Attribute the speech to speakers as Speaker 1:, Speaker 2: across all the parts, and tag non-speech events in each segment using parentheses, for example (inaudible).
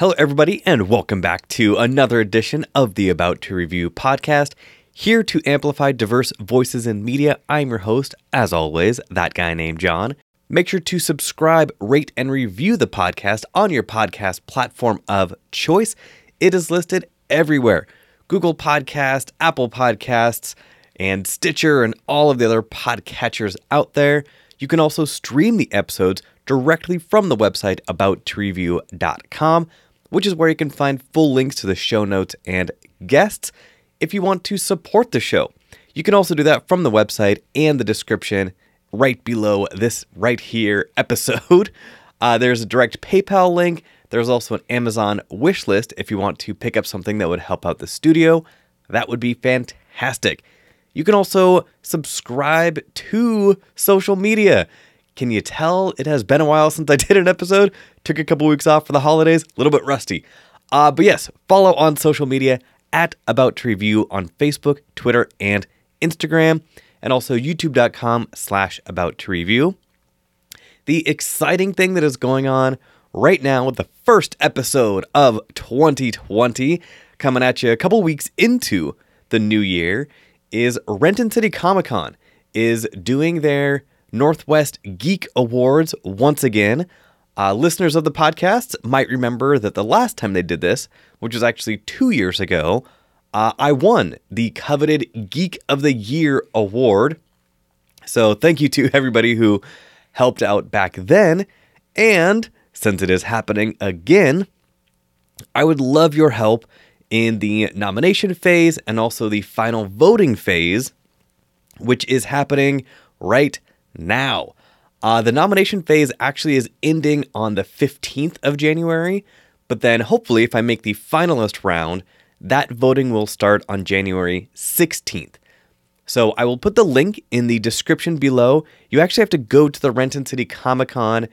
Speaker 1: Hello, everybody, and welcome back to another edition of the About to Review podcast. Here to amplify diverse voices in media, I'm your host, as always, that guy named John. Make sure to subscribe, rate, and review the podcast on your podcast platform of choice. It is listed everywhere Google Podcast, Apple Podcasts, and Stitcher, and all of the other podcatchers out there. You can also stream the episodes directly from the website abouttoreview.com, which is where you can find full links to the show notes and guests if you want to support the show. You can also do that from the website and the description right below this right here (laughs) episode. Uh, there's a direct PayPal link. There's also an Amazon wish list if you want to pick up something that would help out the studio. That would be fantastic. You can also subscribe to social media. Can you tell it has been a while since I did an episode? Took a couple weeks off for the holidays, a little bit rusty. Uh, but yes, follow on social media at About to Review on Facebook, Twitter, and Instagram, and also youtube.com slash About to Review. The exciting thing that is going on right now with the first episode of 2020 coming at you a couple weeks into the new year is Renton City Comic Con is doing their Northwest Geek Awards once again. Uh, listeners of the podcast might remember that the last time they did this, which was actually two years ago, uh, I won the coveted Geek of the Year award. So thank you to (laughs) everybody who helped out back then. And since it is happening again, I would love your help in the nomination phase and also the final voting phase, which is happening right now. Uh, the nomination phase actually is ending on the 15th of January, but then hopefully, if I make the finalist round, that voting will start on January 16th. So I will put the link in the description below. You actually have to go to the Renton City Comic Con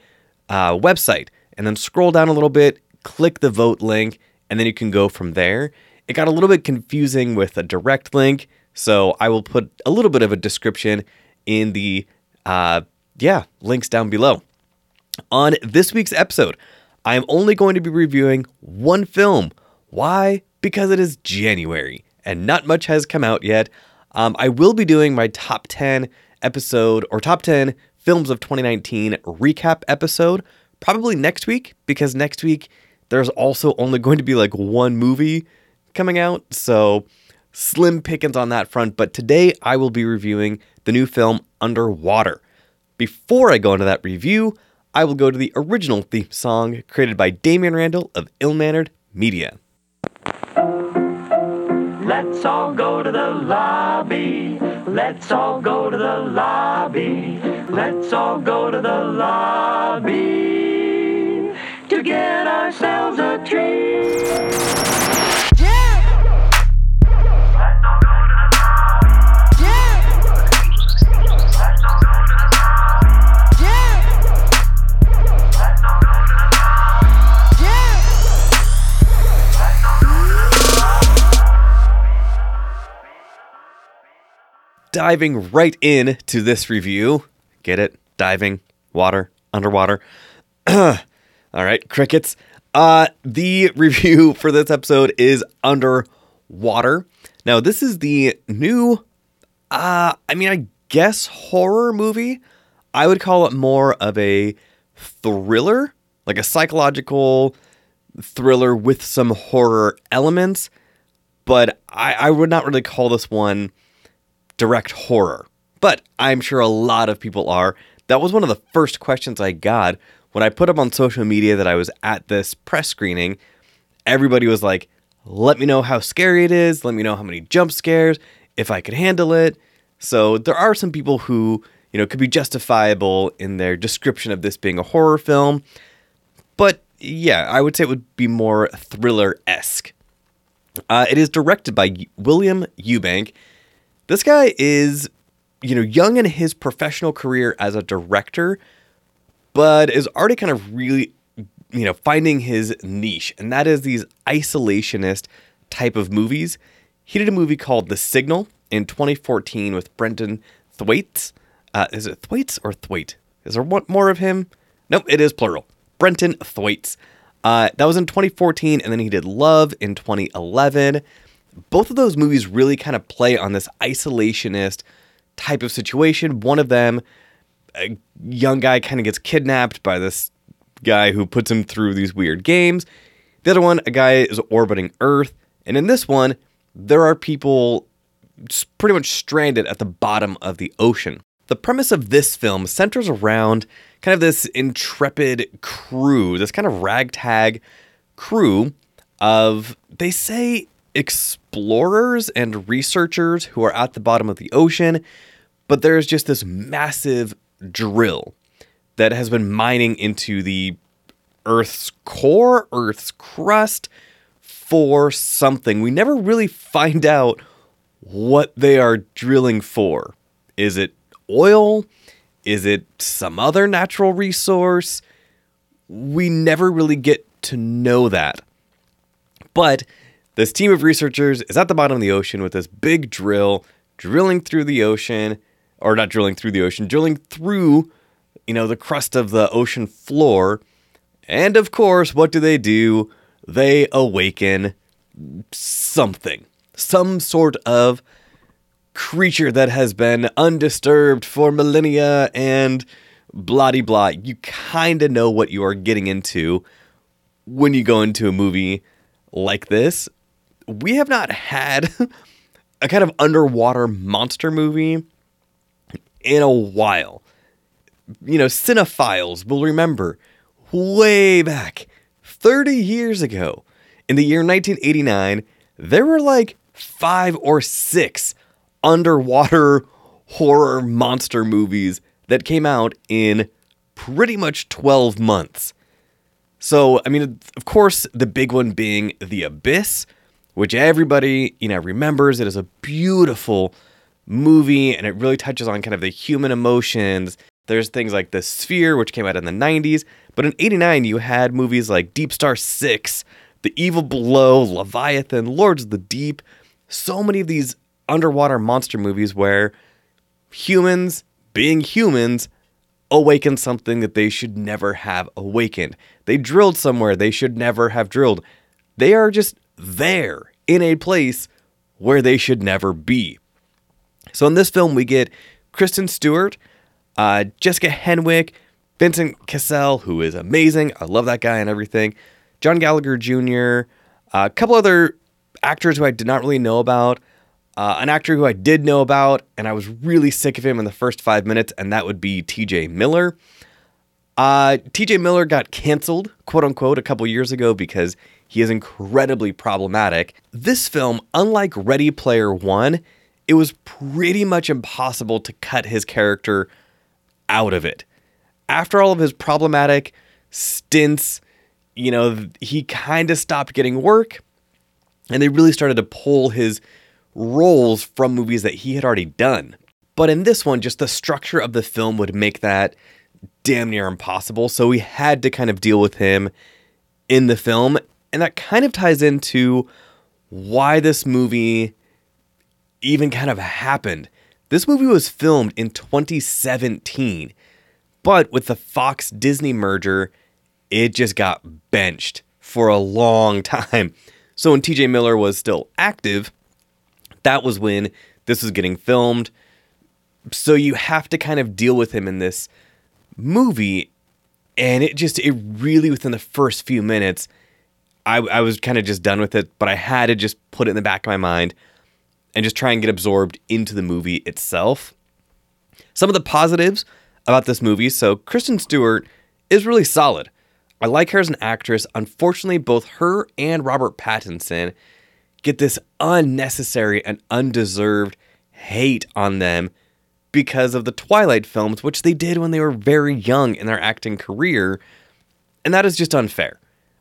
Speaker 1: uh, website and then scroll down a little bit, click the vote link, and then you can go from there. It got a little bit confusing with a direct link, so I will put a little bit of a description in the uh, yeah links down below. On this week's episode, I am only going to be reviewing one film. Why? Because it is January and not much has come out yet. Um, I will be doing my top 10 episode or top 10 films of 2019 recap episode probably next week because next week there's also only going to be like one movie coming out. So slim pickings on that front. But today I will be reviewing the new film Underwater. Before I go into that review, I will go to the original theme song created by Damian Randall of Ill Mannered Media.
Speaker 2: Let's all go to the lobby. Let's all go to the lobby. Let's all go to the lobby to get ourselves a treat.
Speaker 1: Diving right in to this review. Get it? Diving, water, underwater. (clears throat) All right, crickets. Uh, the (laughs) review for this episode is Underwater. Now, this is the new, uh, I mean, I guess horror movie. I would call it more of a thriller, like a psychological thriller with some horror elements. But I, I would not really call this one direct horror. But I'm sure a lot of people are. That was one of the first questions I got when I put up on social media that I was at this press screening. Everybody was like, let me know how scary it is. Let me know how many jump scares, if I could handle it. So there are some people who, you know, could be justifiable in their description of this being a horror film. But yeah, I would say it would be more thriller esque. Uh, it is directed by William Eubank. This guy is, you know, young in his professional career as a director, but is already kind of really, you know, finding his niche, and that is these isolationist type of movies. He did a movie called The Signal in 2014 with Brenton Thwaites. Uh, is it Thwaites or Thwaite? Is there one more of him? Nope, it is plural. Brenton Thwaites. Uh, that was in 2014, and then he did Love in 2011. Both of those movies really kind of play on this isolationist type of situation. One of them, a young guy kind of gets kidnapped by this guy who puts him through these weird games. The other one, a guy is orbiting Earth. And in this one, there are people pretty much stranded at the bottom of the ocean. The premise of this film centers around kind of this intrepid crew, this kind of ragtag crew of, they say, explorers and researchers who are at the bottom of the ocean, but there's just this massive drill that has been mining into the Earth's core, Earth's crust for something. We never really find out what they are drilling for. Is it oil? Is it some other natural resource? We never really get to know that. But this team of researchers is at the bottom of the ocean with this big drill, drilling through the ocean, or not drilling through the ocean, drilling through, you know, the crust of the ocean floor. And of course, what do they do? They awaken something, some sort of creature that has been undisturbed for millennia and blah de blah. You kind of know what you are getting into when you go into a movie like this. We have not had (laughs) a kind of underwater monster movie in a while. You know, cinephiles will remember way back 30 years ago in the year 1989, there were like five or six underwater (laughs) horror monster movies that came out in pretty much 12 months. So, I mean, of course, the big one being The Abyss, which everybody, you know, remembers. It is a beautiful movie and it really touches on kind of the human emotions. There's things like The Sphere, which came out in the 90s. But in 89, you had movies like Deep Star 6, The Evil Below, Leviathan, Lords of the Deep. So many of these underwater monster movies where humans, being humans, awaken something that they should never have awakened. They drilled somewhere they should never have drilled. They are just there in a place where they should never be. So in this film, we get Kristen Stewart, uh, Jessica Henwick, Vincent Cassel, who is amazing. I love that guy and everything. John Gallagher Jr., a couple other actors who I did not really know about. Uh, an actor who I did know about, and I was really sick of him in the first five minutes, and that would be TJ Miller. Uh, TJ Miller got canceled, quote unquote, a couple years ago because he is incredibly problematic. This film, unlike Ready Player One, it was pretty much impossible to cut his character out of it. After all of his problematic stints, you know, he kind of stopped getting work, and they really started to pull his roles from movies that he had already done. But in this one, just the structure of the film would make that damn near impossible. So we had to kind of deal with him in the film. And that kind of ties into why this movie even kind of happened. This movie was filmed in 2017, but with the Fox Disney merger, it just got benched for a long (laughs) time. So when TJ Miller was still active, that was when this was getting filmed. So you have to kind of deal with him in this movie. And it just, it really, within the first few minutes, I, I was kind of just done with it, but I had to just put it in the back of my mind and just try and get absorbed into the movie itself. Some of the positives about this movie so, Kristen Stewart is really solid. I like her as an actress. Unfortunately, both her and Robert Pattinson get this unnecessary and undeserved hate on them because of the Twilight films, which they did when they were very young in their acting career. And that is just unfair.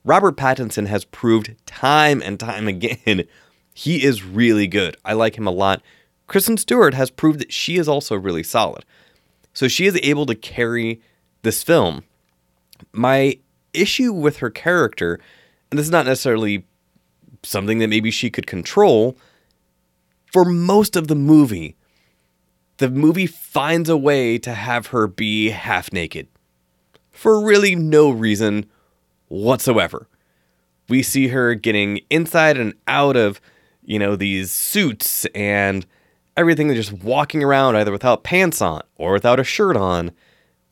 Speaker 1: Robert Pattinson has proved time and time again (laughs) he is really good. I like him a lot. Kristen Stewart has proved that she is also really solid. So she is able to carry this film. My issue with her character, and this is not necessarily something that maybe she could control, for most of the movie, the movie finds a way to have her be half naked for really no reason whatsoever. We see her getting inside and out of, you know, these suits and everything, just walking around either without pants on or without a shirt on,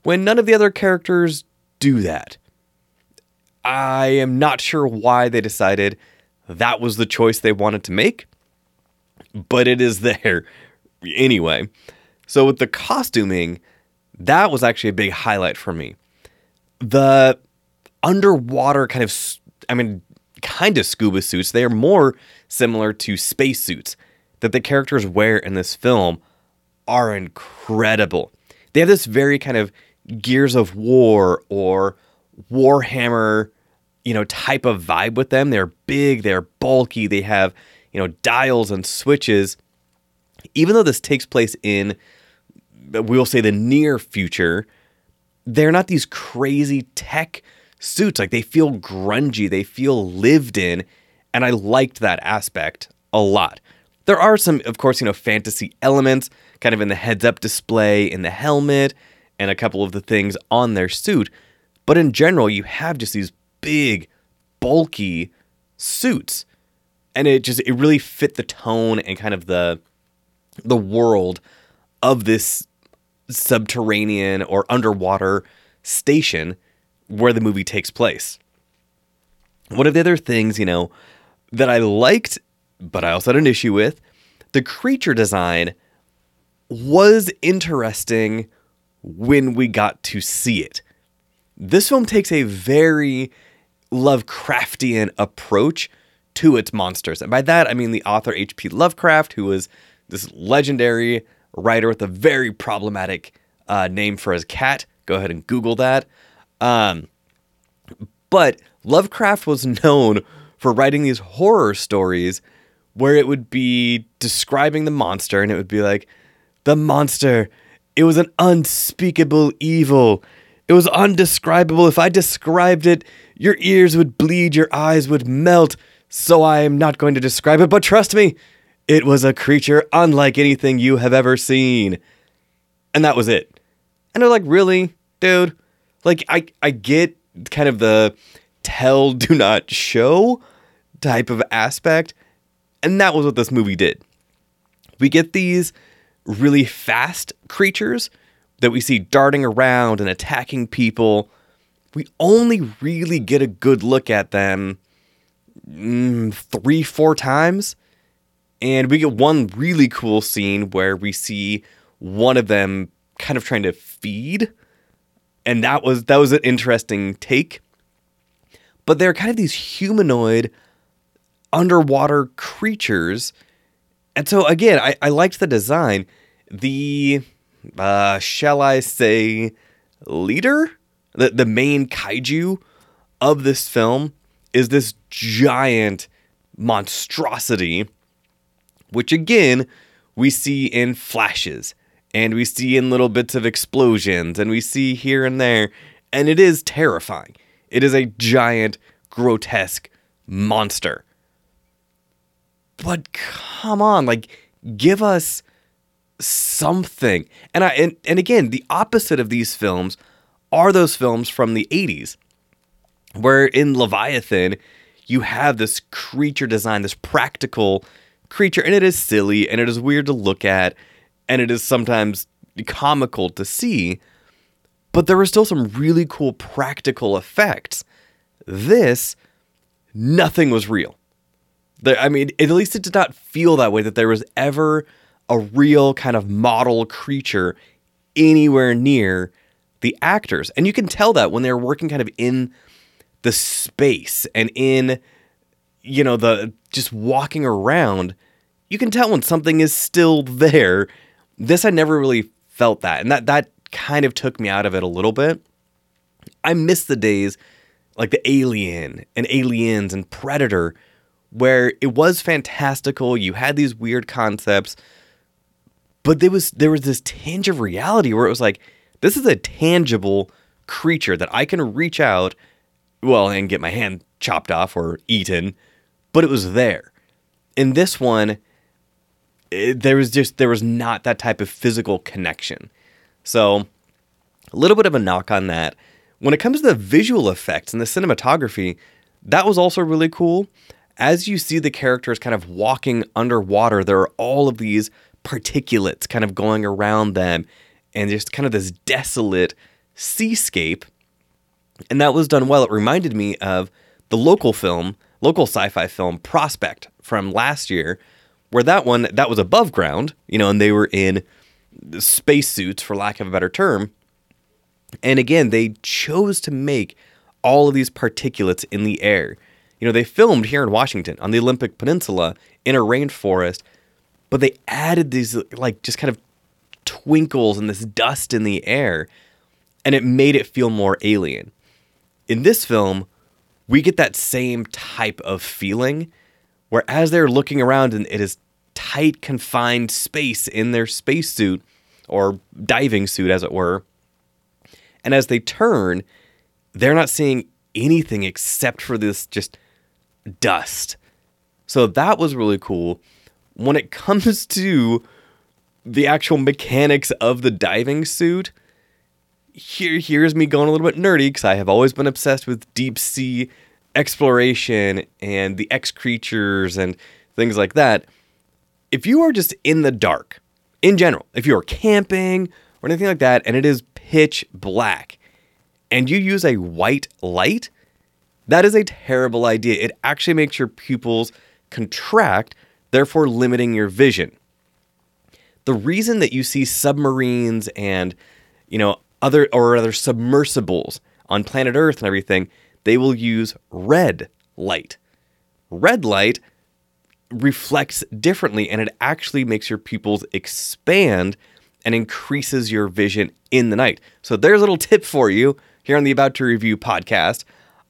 Speaker 1: when none of the other characters do that. I am not sure why they decided that was the choice they wanted to make, but it is there (laughs) anyway. So with the costuming, that was actually a big highlight for me. The underwater kind of, I mean, kind of scuba suits, they are more similar to spacesuits that the characters wear in this film are incredible. They have this very kind of Gears of War or Warhammer, you know, type of vibe with them. They're big, they're bulky, they have, you know, dials and switches. Even though this takes place in we'll say the near future, they're not these crazy tech suits. Like they feel grungy, they feel lived in, and I liked that aspect a lot. There are some, of course, you know, fantasy elements kind of in the heads up display, in the helmet, and a couple of the things on their suit. But in general, you have just these big, bulky suits. And it just it really fit the tone and kind of the the world of this subterranean or underwater station where the movie takes place. One of the other things, you know, that I liked, but I also had an issue with, the creature design was interesting when we got to see it. This film takes a very Lovecraftian approach to its monsters. And by that, I mean the author H.P. Lovecraft, who was this legendary writer with a very problematic uh, name for his cat. Go ahead and Google that. Um, but Lovecraft was known for writing these horror stories where it would be describing the monster and it would be like, the monster, it was an unspeakable evil. It was undescribable. If I described it, your ears would bleed, your eyes would melt. So I am not going to describe it, but trust me, it was a creature unlike anything you have ever seen. And that was it. And they're like, really, dude? Like, I, I get kind of the tell, (laughs) do not show type of aspect. And that was what this movie did. We get these really fast creatures that we see darting around and attacking people. We only really get a good look at them mm, three, four times. And we get one really cool scene where we see one of them kind of trying to feed. And that was that was an interesting take. But they're kind of these humanoid underwater creatures. And so again, I, I liked the design. The uh shall I say leader? The the main kaiju of this film is this giant monstrosity which again we see in flashes and we see in little bits of explosions and we see here and there and it is terrifying. It is a giant grotesque monster. But come on like give us something. And i and, and again the opposite of these films are those films from the 80s where in leviathan you have this creature design this practical creature and it is silly and it is weird to look at and it is sometimes comical to see but there were still some really cool practical effects this nothing was real there, I mean, at least it did not feel that way that there was ever a real kind of model creature anywhere near the actors. And you can tell that when they're working kind of in the space and in, you know, the just walking around, you can tell when something is still there. This I never really felt that. And that that kind of took me out of it a little bit. I miss the days like the Alien and Aliens and Predator where it was fantastical. You had these weird concepts, but there was there was this tinge of reality where it was like, this is a tangible creature that I can reach out, well, and get my hand chopped off or eaten, but it was there. In this one, it, there was just there was not that type of physical connection. So, a little bit of a knock on that. When it comes to the visual effects and the cinematography, that was also really cool. As you see the characters kind of walking underwater, there are all of these particulates kind of going around them and just kind of this desolate seascape. And that was done well. It reminded me of the local film, local sci fi film Prospect from last year, where that one, that was above ground, you know, and they were in spacesuits, for lack of a better term. And again, they chose to make all of these particulates in the air. You know, they filmed here in Washington on the Olympic Peninsula in a rainforest, but they added these, like, just kind of twinkles and this dust in the air, and it made it feel more alien. In this film, we get that same type of feeling where as they're looking around and it is tight confined space in their spacesuit or diving suit as it were. And as they turn they're not seeing anything except for this just dust. So that was really cool. When it (laughs) comes to the actual mechanics of the diving suit here here's me going a little bit nerdy because I have always been obsessed with deep sea exploration and the X creatures and things like that. If you are just in the dark, in general, if you are camping or anything like that, and it is pitch black, and you use a white light, that is a terrible idea. It actually makes your pupils contract, therefore limiting your vision. The reason that you see submarines and, you know, other or other submersibles on planet Earth and everything, they will use red light. Red light reflects differently and it actually makes your pupils expand and increases your vision in the night. So there's a little tip for you here on the About to Review podcast.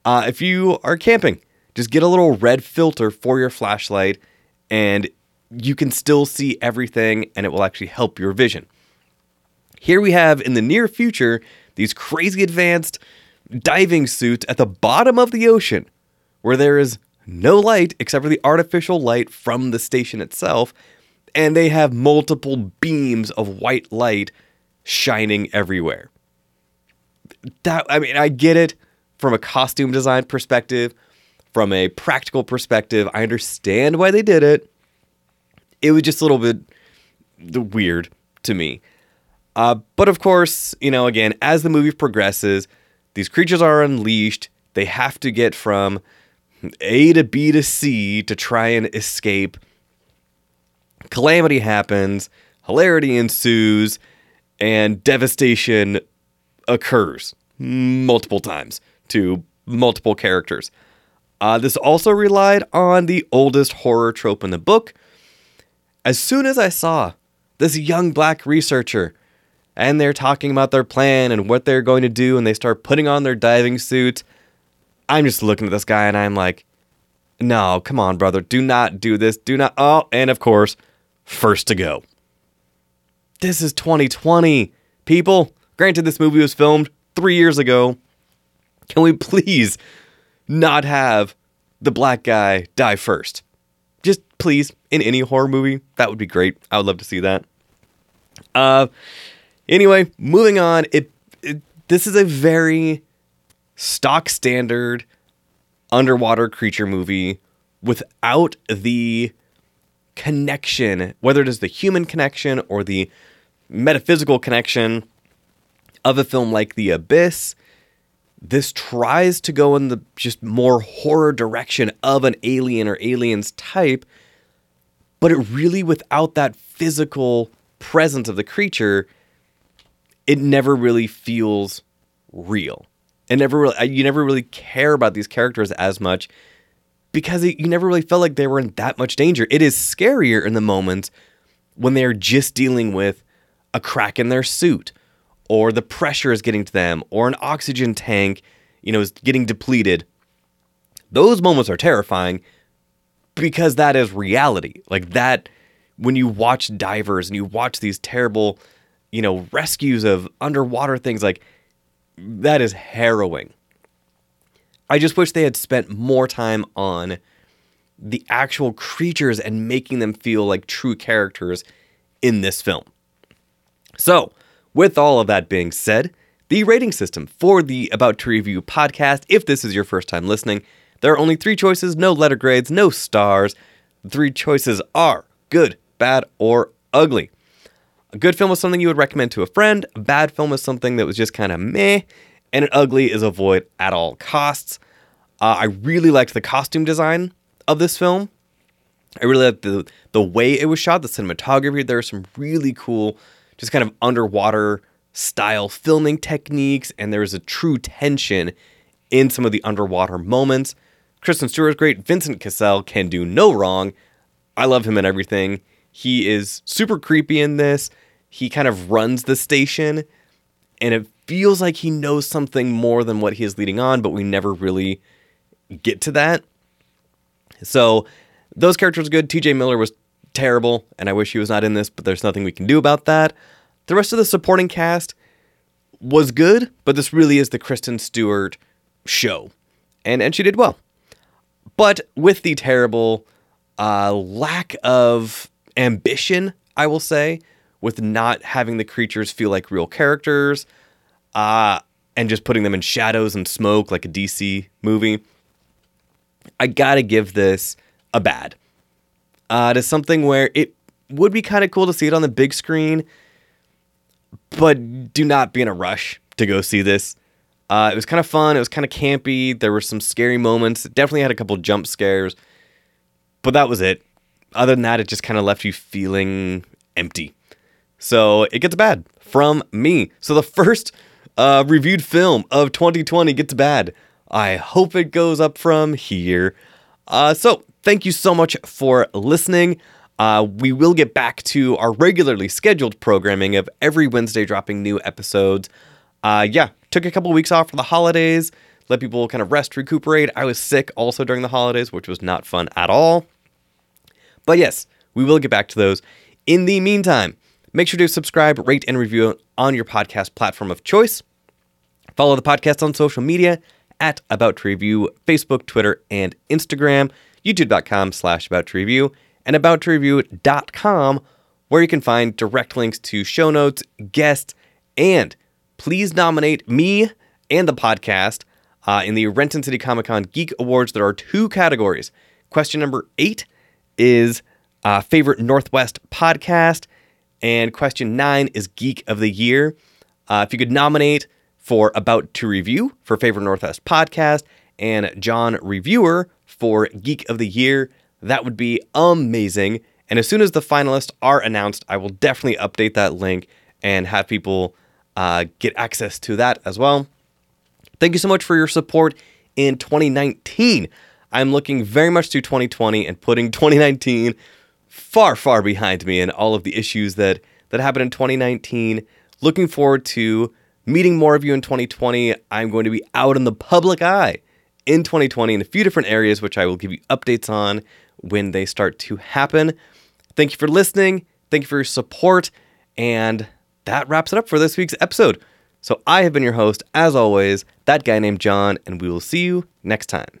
Speaker 1: Uh, if you are camping, just get a little red filter for your flashlight and you can still see everything and it will actually help your vision. Here we have in the near future these crazy advanced diving suits at the bottom of the ocean where there is no light except for the artificial light from the station itself, and they have multiple beams of white light shining everywhere. That I mean, I get it from a costume design perspective, from a practical perspective. I understand why they did it. It was just a little bit weird to me. Uh, but of course, you know, again, as the movie progresses, these creatures are unleashed. They have to get from A to B to C to try and escape. Calamity happens, hilarity ensues, and devastation occurs multiple times to multiple characters. Uh, this also relied on the oldest horror trope in the book. As soon as I saw this young black researcher and they're talking about their plan and what they're going to do and they start putting on their diving suits i'm just looking at this guy and i'm like no come on brother. Do not do this. Do not oh and of course first to go. This is 2020 people. Granted this movie was filmed three years ago. Can we please not have the black guy die first? Just please in any horror movie that would be great. I would love to see that. Uh Anyway, moving on. It, it this is a very stock standard underwater creature movie without the connection, whether it is the human connection or the metaphysical connection of a film like The Abyss. This tries to go in the just more horror direction of an alien or aliens type, but it really, without that physical presence of the creature, it never really feels real. And never really, you never really care about these characters as much because it, you never really felt like they were in that much danger. It is scarier in the moments when they are just dealing with a crack in their suit or the pressure is getting to them or an oxygen tank, you know, is getting depleted. Those moments are terrifying because that is reality. Like that when you watch divers and you watch these terrible you know, rescues of underwater things like that is harrowing. I just wish they had spent more time on the actual creatures and making them feel like true characters in this film. So, with all of that being said, the rating system for the About to Review podcast. If this is your first time listening, there are only three choices, no letter grades, no stars. The three choices are good, bad, or ugly. A good film is something you would recommend to a friend, a bad film is something that was just kind of meh, and an ugly is avoid at all costs. Uh, I really liked the costume design of this film. I really liked the the way it was shot, the cinematography. There are some really cool, just kind of underwater style filming techniques, and there is a true tension in some of the underwater moments. Kristen Stewart is great. Vincent Cassel can do no wrong. I love him in everything. He is super creepy in this. He kind of runs the station, and it feels like he knows something more than what he is leading on, but we never really get to that. So those characters good. TJ Miller was terrible, and I wish he was not in this, but there's nothing we can do about that. The rest of the supporting cast was good, but this really is the Kristen Stewart show. And and she did well. But with the terrible uh, lack of ambition, I will say, with not having the creatures feel like real characters, uh, and just putting them in shadows and smoke like a DC movie, I gotta give this a bad. Uh, is something where it would be kind of cool to see it on the big screen, but do not be in a rush to go see this. Uh, it was kind of fun. It was kind of campy. There were some scary moments. It definitely had a couple jump scares, but that was it. Other than that, it just kind of left you feeling empty. So it gets bad from me. So the first uh, reviewed film of 2020 gets bad. I hope it goes up from here. Uh, so thank you so much for listening. Uh, we will get back to our regularly scheduled programming of every Wednesday dropping new episodes. Uh, yeah, took a couple weeks off for the holidays, let people kind of rest, recuperate. I was sick also during the holidays, which was not fun at all. But yes, we will get back to those. In the meantime, make sure to subscribe, rate, and review on your podcast platform of choice. Follow the podcast on social media at About to Review, Facebook, Twitter, and Instagram, youtube.com slash About to Review, and About to Review.com, where you can find direct links to show notes, guests, and please nominate me and the podcast uh, in the Renton City Comic Con Geek Awards. There are two categories. Question number eight is uh, favorite Northwest podcast, and question nine is Geek of the Year. Uh, if you could nominate for About to Review for favorite Northwest podcast and John Reviewer for Geek of the Year, that would be amazing. And as soon as the finalists are announced, I will definitely update that link and have people uh, get access to that as well. Thank you so much for your support in 2019. I'm looking very much to 2020 and putting (laughs) 2019 far, far behind me and all of the issues that that happened in 2019. Looking forward to meeting more of you in 2020. I'm going to be out in the public eye in 2020 in a few different areas, which I will give you updates on when they start to happen. Thank you for listening. Thank you for your support. And that wraps it up for this week's episode. So I have been your host, as always, that guy named John, and we will see you next time.